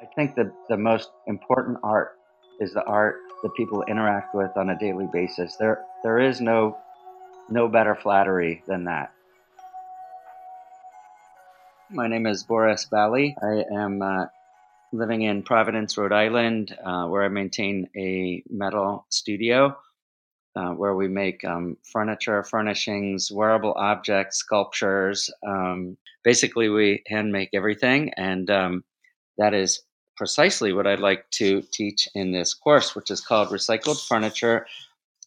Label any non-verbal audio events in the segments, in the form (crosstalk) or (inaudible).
I think that the most important art is the art that people interact with on a daily basis. There, there is no, no better flattery than that. My name is Boris Bally. I am uh, living in Providence, Rhode Island, uh, where I maintain a metal studio uh, where we make um, furniture, furnishings, wearable objects, sculptures. Um, basically, we hand make everything, and um, that is precisely what I'd like to teach in this course, which is called Recycled Furniture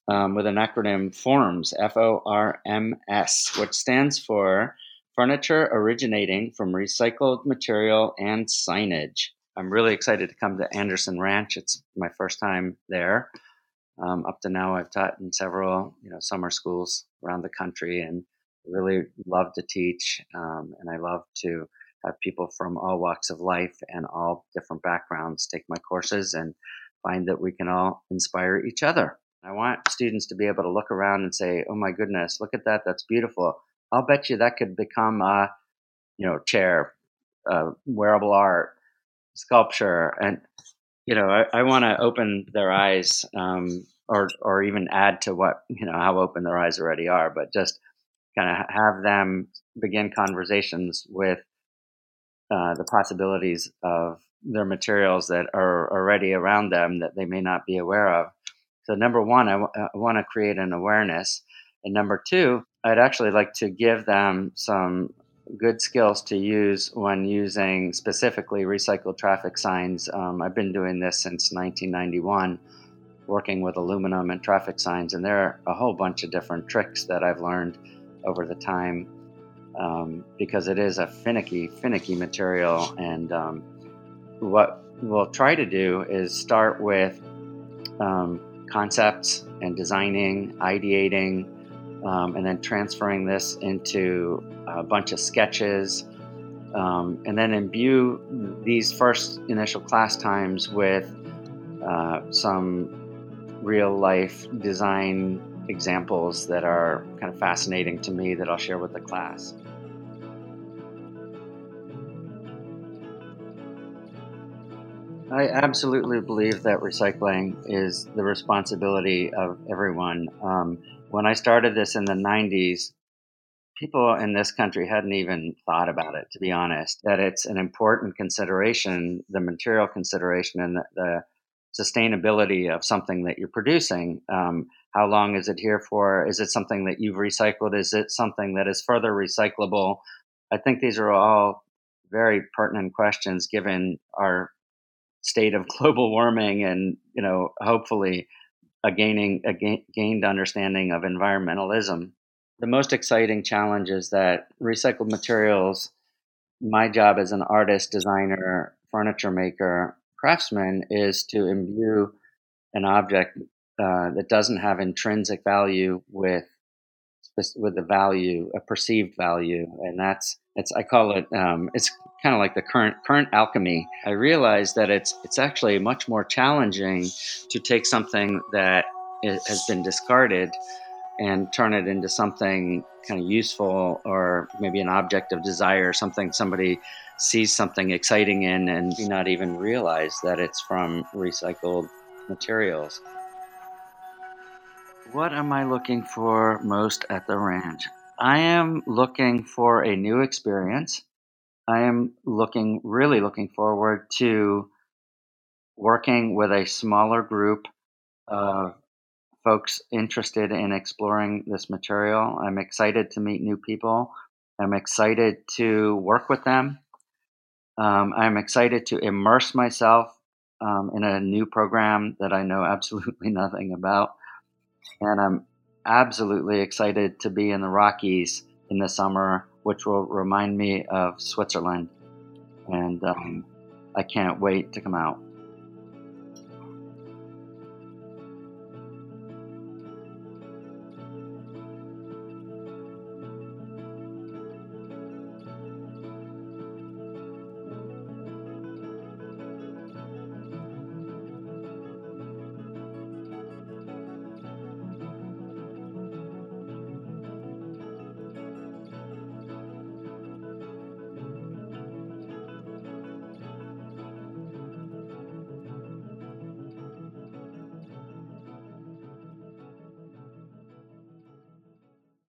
um, with an acronym FORMS, F O R M S, which stands for Furniture Originating from Recycled Material and Signage. I'm really excited to come to Anderson Ranch. It's my first time there. Um, up to now, I've taught in several, you know, summer schools around the country, and really love to teach. Um, and I love to have people from all walks of life and all different backgrounds take my courses and find that we can all inspire each other. I want students to be able to look around and say, "Oh my goodness, look at that! That's beautiful." I'll bet you that could become a, you know, chair, wearable art, sculpture, and you know, I, I want to open their eyes, um, or or even add to what you know how open their eyes already are, but just kind of have them begin conversations with uh, the possibilities of their materials that are already around them that they may not be aware of. So, number one, I, w- I want to create an awareness. And number two, I'd actually like to give them some good skills to use when using specifically recycled traffic signs. Um, I've been doing this since 1991, working with aluminum and traffic signs, and there are a whole bunch of different tricks that I've learned over the time um, because it is a finicky, finicky material. And um, what we'll try to do is start with um, concepts and designing, ideating, um, and then transferring this into a bunch of sketches. Um, and then imbue these first initial class times with uh, some real life design examples that are kind of fascinating to me that I'll share with the class. I absolutely believe that recycling is the responsibility of everyone. Um, when I started this in the 90s, people in this country hadn't even thought about it, to be honest, that it's an important consideration, the material consideration and the, the sustainability of something that you're producing. Um, how long is it here for? Is it something that you've recycled? Is it something that is further recyclable? I think these are all very pertinent questions given our state of (laughs) global warming and, you know, hopefully a gaining a gained understanding of environmentalism. The most exciting challenge is that recycled materials, my job as an artist, designer, furniture maker, craftsman is to imbue an object uh, that doesn't have intrinsic value with with the value, a perceived value, and that's it's I call it um, it's kind of like the current current alchemy. I realize that it's it's actually much more challenging to take something that has been discarded and turn it into something kind of useful or maybe an object of desire, something somebody sees something exciting in and not even realize that it's from recycled materials. What am I looking for most at the ranch? I am looking for a new experience. I am looking, really looking forward to working with a smaller group of folks interested in exploring this material. I'm excited to meet new people. I'm excited to work with them. Um, I'm excited to immerse myself um, in a new program that I know (laughs) absolutely nothing about. And I'm absolutely excited to be in the Rockies in the summer, which will remind me of Switzerland. And um, I can't wait to come out.